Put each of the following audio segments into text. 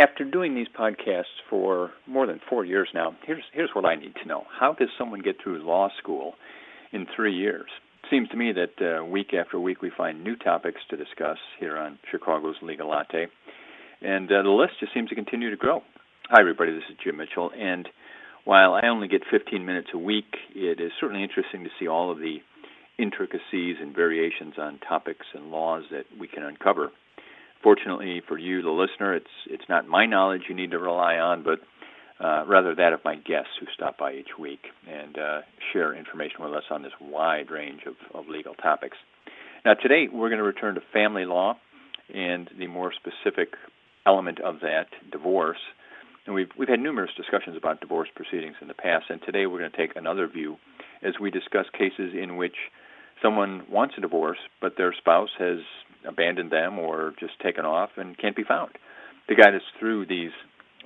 After doing these podcasts for more than four years now, here's, here's what I need to know. How does someone get through law school in three years? It seems to me that uh, week after week we find new topics to discuss here on Chicago's Legal Latte, and uh, the list just seems to continue to grow. Hi, everybody, this is Jim Mitchell, and while I only get 15 minutes a week, it is certainly interesting to see all of the intricacies and variations on topics and laws that we can uncover. Fortunately for you, the listener, it's it's not my knowledge you need to rely on, but uh, rather that of my guests who stop by each week and uh, share information with us on this wide range of, of legal topics. Now, today we're going to return to family law and the more specific element of that, divorce. And we've we've had numerous discussions about divorce proceedings in the past, and today we're going to take another view as we discuss cases in which someone wants a divorce, but their spouse has abandoned them or just taken off and can't be found. To guide us through these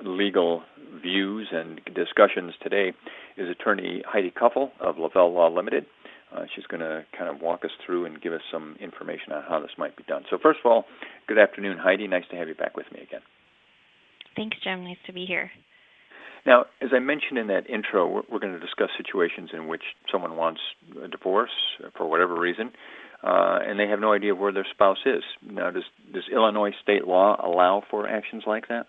legal views and discussions today is attorney Heidi Kuffel of Lavelle Law Limited. Uh, she's going to kind of walk us through and give us some information on how this might be done. So, first of all, good afternoon, Heidi. Nice to have you back with me again. Thanks, Jim. Nice to be here. Now, as I mentioned in that intro, we're, we're going to discuss situations in which someone wants a divorce for whatever reason, uh, and they have no idea where their spouse is. Now, does does Illinois state law allow for actions like that?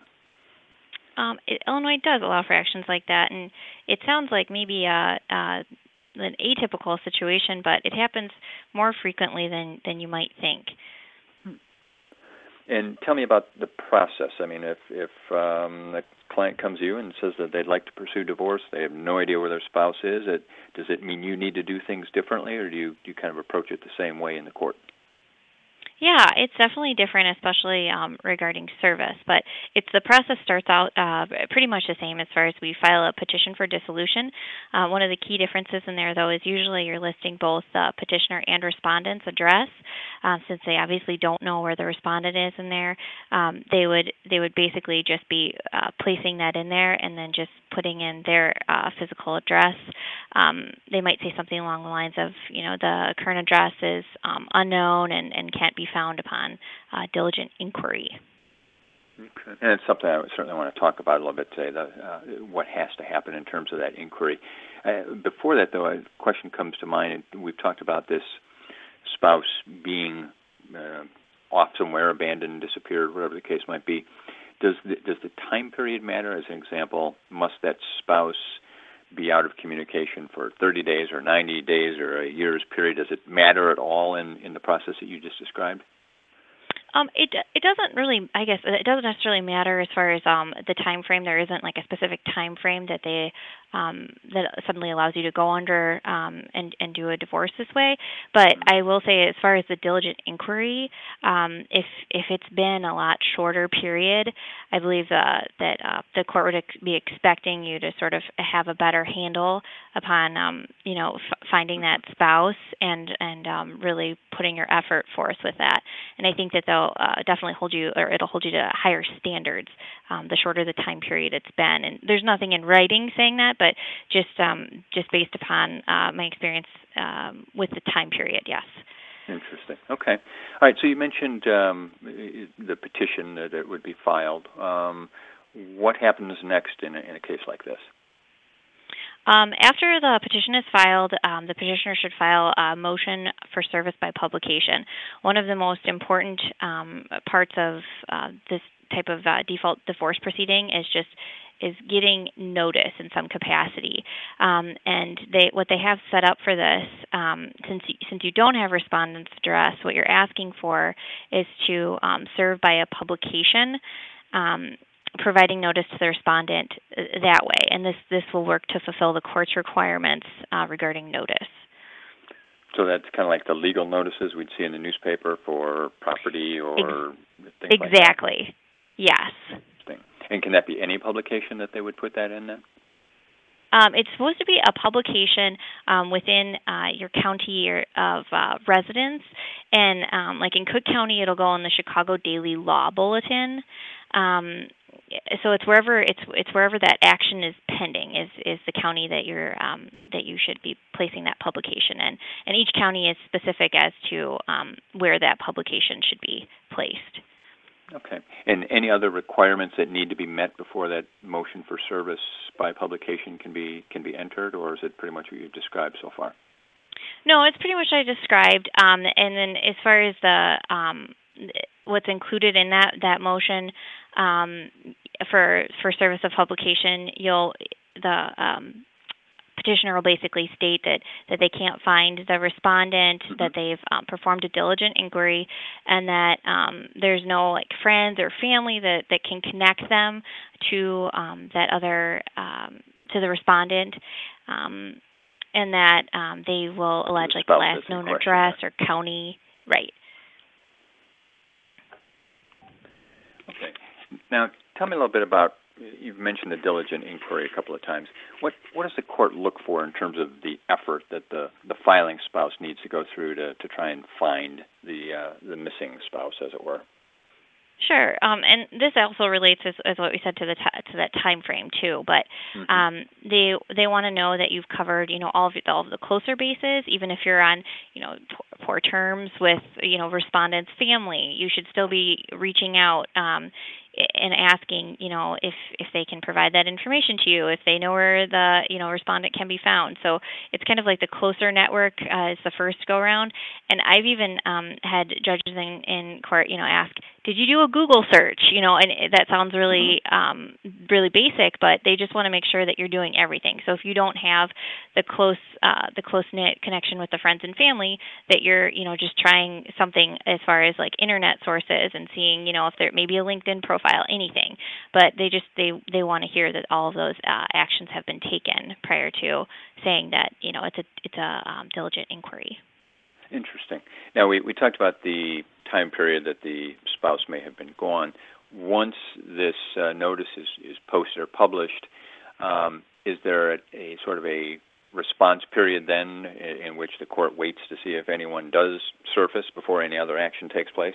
Um, it, Illinois does allow for actions like that, and it sounds like maybe a, a an atypical situation, but it happens more frequently than than you might think. And tell me about the process. I mean, if if um, the client comes to you and says that they'd like to pursue divorce, they have no idea where their spouse is. It, does it mean you need to do things differently, or do you do you kind of approach it the same way in the court? Yeah, it's definitely different, especially um, regarding service. But it's the process starts out uh, pretty much the same as far as we file a petition for dissolution. Uh, one of the key differences in there, though, is usually you're listing both the petitioner and respondent's address. Um, since they obviously don't know where the respondent is in there, um, they would they would basically just be uh, placing that in there and then just putting in their uh, physical address. Um, they might say something along the lines of, you know, the current address is um, unknown and, and can't be found upon uh, diligent inquiry. Okay. And it's something I certainly want to talk about a little bit today, the, uh, what has to happen in terms of that inquiry. Uh, before that, though, a question comes to mind, and we've talked about this spouse being uh, off somewhere, abandoned, disappeared, whatever the case might be. Does the, does the time period matter? As an example, must that spouse be out of communication for 30 days or 90 days or a year's period? Does it matter at all in, in the process that you just described? Um, it it doesn't really. I guess it doesn't necessarily matter as far as um, the time frame. There isn't like a specific time frame that they um, that suddenly allows you to go under um, and and do a divorce this way. But I will say, as far as the diligent inquiry, um, if if it's been a lot shorter period, I believe uh, that uh, the court would ex- be expecting you to sort of have a better handle upon um, you know f- finding that spouse and and um, really putting your effort forth with that. And I think that they'll uh, definitely hold you or it'll hold you to higher standards um, the shorter the time period it's been. And there's nothing in writing saying that, but just um, just based upon uh, my experience um, with the time period, yes. Interesting. Okay. All right. So you mentioned um, the petition that it would be filed. Um, what happens next in a, in a case like this? Um, after the petition is filed, um, the petitioner should file a motion for service by publication. One of the most important um, parts of uh, this type of uh, default divorce proceeding is just is getting notice in some capacity. Um, and they what they have set up for this, um, since since you don't have respondent's address, what you're asking for is to um, serve by a publication. Um, providing notice to the respondent uh, that way, and this this will work to fulfill the court's requirements uh, regarding notice. So that's kind of like the legal notices we'd see in the newspaper for property or Ex- exactly. Like yes. And can that be any publication that they would put that in then? Um, it's supposed to be a publication um, within uh, your county of uh, residence, and um, like in Cook County, it'll go in the Chicago Daily Law Bulletin. Um, so it's wherever it's it's wherever that action is pending is is the county that you're um, that you should be placing that publication in, and each county is specific as to um, where that publication should be placed. Okay. And any other requirements that need to be met before that motion for service by publication can be can be entered, or is it pretty much what you've described so far? No, it's pretty much what I described. Um, and then as far as the um, what's included in that that motion um, for for service of publication, you'll the um, petitioner will basically state that that they can't find the respondent, mm-hmm. that they've um, performed a diligent inquiry, and that um, there's no like friends or family that that can connect them to um, that other um, to the respondent. Um, and that um, they will allege like last known address or county, right? Okay. Now, tell me a little bit about you've mentioned the diligent inquiry a couple of times. What what does the court look for in terms of the effort that the the filing spouse needs to go through to to try and find the uh, the missing spouse, as it were? Sure, um, and this also relates as, as what we said to the t- to that time frame too. But mm-hmm. um, they they want to know that you've covered you know all of the, all of the closer bases, even if you're on you know poor terms with you know respondent's family. You should still be reaching out. Um, and asking, you know, if if they can provide that information to you, if they know where the you know respondent can be found. So it's kind of like the closer network uh, is the first go round. And I've even um, had judges in, in court, you know, ask, did you do a Google search? You know, and that sounds really mm-hmm. um, really basic, but they just want to make sure that you're doing everything. So if you don't have the close uh, the close knit connection with the friends and family, that you're you know just trying something as far as like internet sources and seeing you know if there may be a LinkedIn profile profile, anything. But they just they they want to hear that all of those uh, actions have been taken prior to saying that you know it's a it's a um, diligent inquiry. Interesting. Now we we talked about the time period that the spouse may have been gone. Once this uh, notice is is posted or published, um, is there a, a sort of a response period then in, in which the court waits to see if anyone does surface before any other action takes place?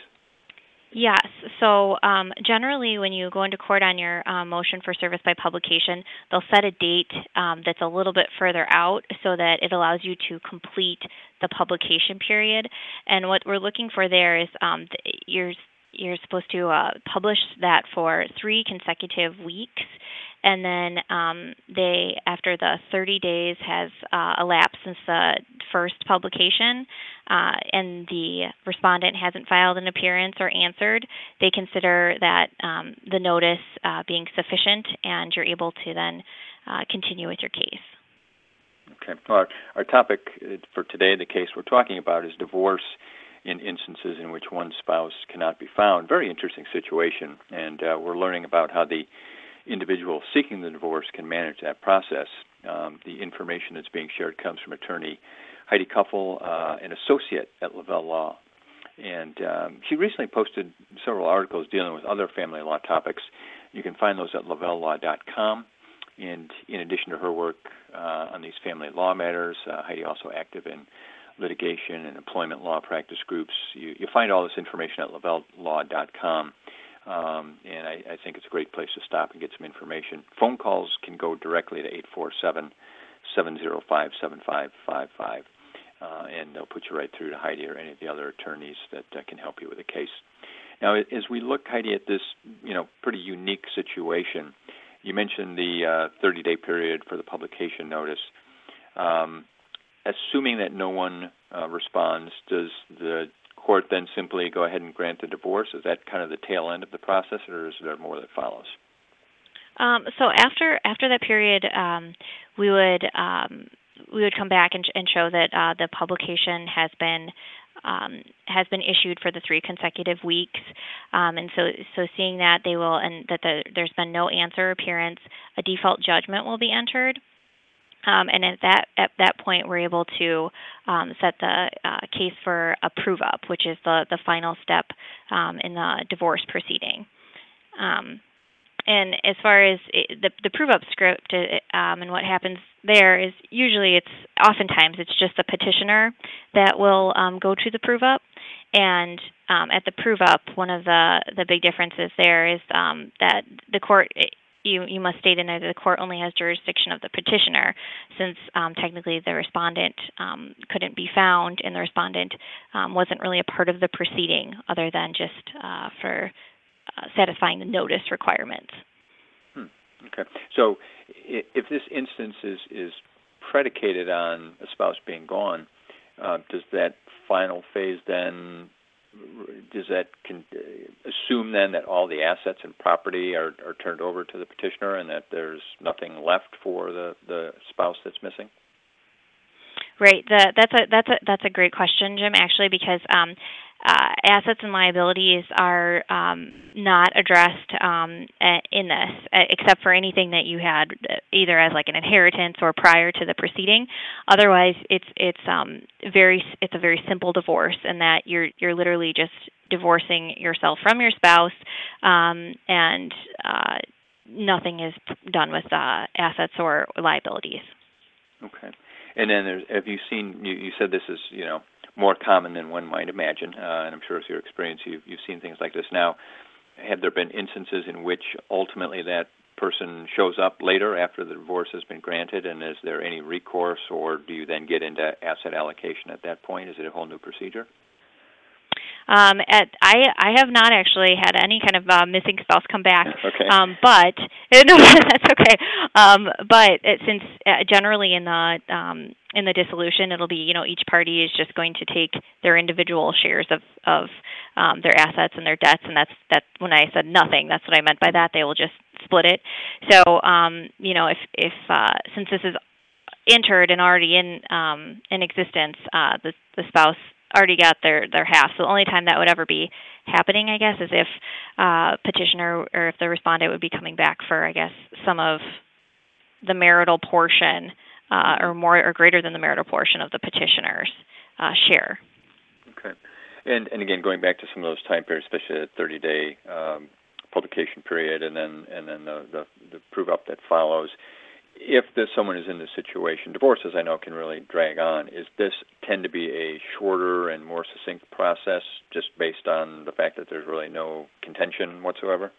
Yes. So um, generally, when you go into court on your um, motion for service by publication, they'll set a date um, that's a little bit further out so that it allows you to complete the publication period. And what we're looking for there is um, you're you're supposed to uh, publish that for three consecutive weeks and then um, they after the 30 days has uh, elapsed since the first publication uh, and the respondent hasn't filed an appearance or answered they consider that um, the notice uh, being sufficient and you're able to then uh, continue with your case. Okay. Our, our topic uh, for today the case we're talking about is divorce in instances in which one spouse cannot be found. Very interesting situation. And uh, we're learning about how the individual seeking the divorce can manage that process. Um, the information that's being shared comes from attorney Heidi Kuffel, uh, an associate at Lavelle Law. And um, she recently posted several articles dealing with other family law topics. You can find those at lavellelaw.com. And in addition to her work uh, on these family law matters, uh, Heidi also active in litigation and employment law practice groups. You, you find all this information at lavellelaw.com. Um, and I, I think it's a great place to stop and get some information. Phone calls can go directly to 847 705 7555. Uh, and they'll put you right through to Heidi or any of the other attorneys that uh, can help you with the case. Now, as we look, Heidi, at this you know pretty unique situation, you mentioned the uh, 30-day period for the publication notice. Um, assuming that no one uh, responds, does the court then simply go ahead and grant the divorce? Is that kind of the tail end of the process, or is there more that follows? Um, so after after that period, um, we would um, we would come back and, and show that uh, the publication has been um, has been issued for the three consecutive weeks, um, and so so seeing that they will and that the, there's been no answer appearance, a default judgment will be entered. Um, and at that at that point, we're able to um, set the uh, case for a prove up, which is the the final step um, in the divorce proceeding. Um, and as far as it, the the prove up script uh, um, and what happens there is usually it's oftentimes it's just the petitioner that will um, go to the prove up and um, at the prove up one of the the big differences there is um, that the court you you must state in there that the court only has jurisdiction of the petitioner, since um, technically the respondent um, couldn't be found and the respondent um, wasn't really a part of the proceeding, other than just uh, for uh, satisfying the notice requirements. Hmm. Okay, so if this instance is is predicated on a spouse being gone, uh, does that final phase then does that con- assume then that all the assets and property are, are turned over to the petitioner and that there's nothing left for the, the spouse that's missing? Right. The, that's a that's a that's a great question, Jim. Actually, because um, uh, assets and liabilities are um, not addressed um, in this, except for anything that you had either as like an inheritance or prior to the proceeding. Otherwise, it's it's um, very it's a very simple divorce, in that you're you're literally just divorcing yourself from your spouse, um, and uh, nothing is done with uh, assets or liabilities. Okay. And then, have you seen? You, you said this is you know more common than one might imagine, uh, and I'm sure it's your experience. You've, you've seen things like this now. Have there been instances in which ultimately that person shows up later after the divorce has been granted, and is there any recourse, or do you then get into asset allocation at that point? Is it a whole new procedure? Um, at I I have not actually had any kind of uh, missing spouse come back. Okay. Um, but no, that's okay. Um, but it, since uh, generally in the um, in the dissolution, it'll be you know each party is just going to take their individual shares of of um, their assets and their debts, and that's that. When I said nothing, that's what I meant by that. They will just split it. So um, you know if if uh, since this is entered and already in um, in existence, uh, the the spouse already got their their half. So the only time that would ever be happening, I guess, is if uh, petitioner or if the respondent would be coming back for, I guess, some of the marital portion uh, or more or greater than the marital portion of the petitioner's uh, share. Okay, and and again, going back to some of those time periods, especially the 30 day um, publication period, and then and then the, the the prove up that follows if someone is in this situation, divorces I know can really drag on. Is this tend to be a shorter and more succinct process, just based on the fact that there's really no contention whatsoever?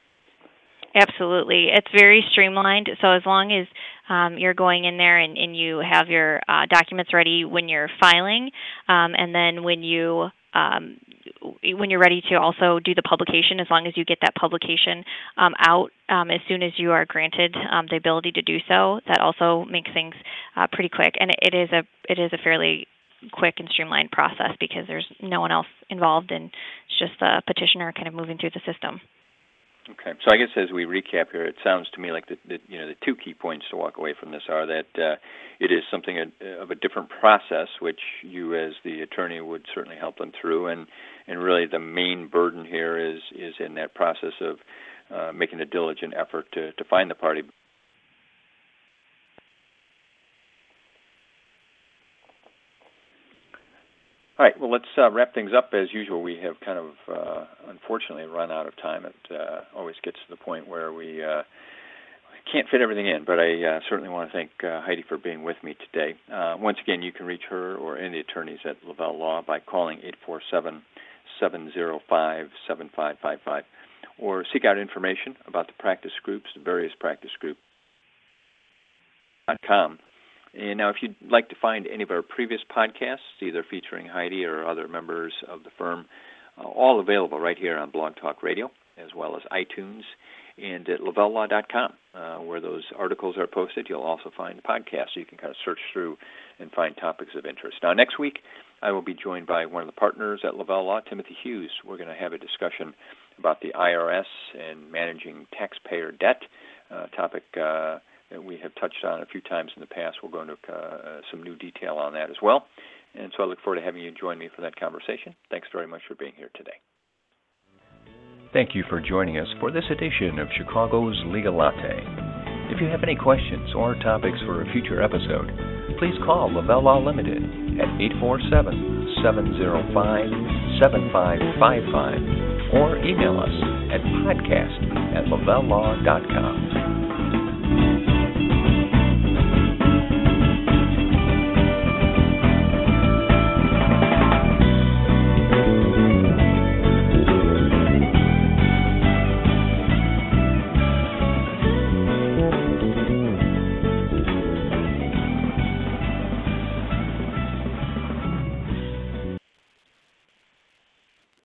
Absolutely, it's very streamlined. So as long as um, you're going in there and, and you have your uh, documents ready when you're filing, um, and then when you um, when you're ready to also do the publication, as long as you get that publication um, out um, as soon as you are granted um, the ability to do so, that also makes things uh, pretty quick. And it is a it is a fairly quick and streamlined process because there's no one else involved, and it's just the petitioner kind of moving through the system. Okay, so I guess as we recap here, it sounds to me like the, the you know the two key points to walk away from this are that uh, it is something of a different process, which you as the attorney would certainly help them through, and and really the main burden here is is in that process of uh, making a diligent effort to to find the party All right. Well, let's uh, wrap things up. As usual, we have kind of uh, unfortunately run out of time. It uh, always gets to the point where we uh, can't fit everything in. But I uh, certainly want to thank uh, Heidi for being with me today. once again, you can reach her or any attorneys at Lavelle Law by calling 847 705 7555 or seek out information about the practice groups, the various practice groups. And now, if you'd like to find any of our previous podcasts, either featuring Heidi or other members of the firm, uh, all available right here on Blog Talk Radio, as well as iTunes and at lavellelaw.com, uh, where those articles are posted. You'll also find the podcast, so you can kind of search through and find topics of interest. Now, next week, I will be joined by one of the partners at Lavelle Law, Timothy Hughes. We're going to have a discussion about the IRS and managing taxpayer debt, uh, topic uh, that we have touched on a few times in the past. We'll go into uh, some new detail on that as well. And so I look forward to having you join me for that conversation. Thanks very much for being here today. Thank you for joining us for this edition of Chicago's Legal Latte. If you have any questions or topics for a future episode, please call Lavelle Law Limited at 847 705 7555 or email us at podcast at lavellelaw.com.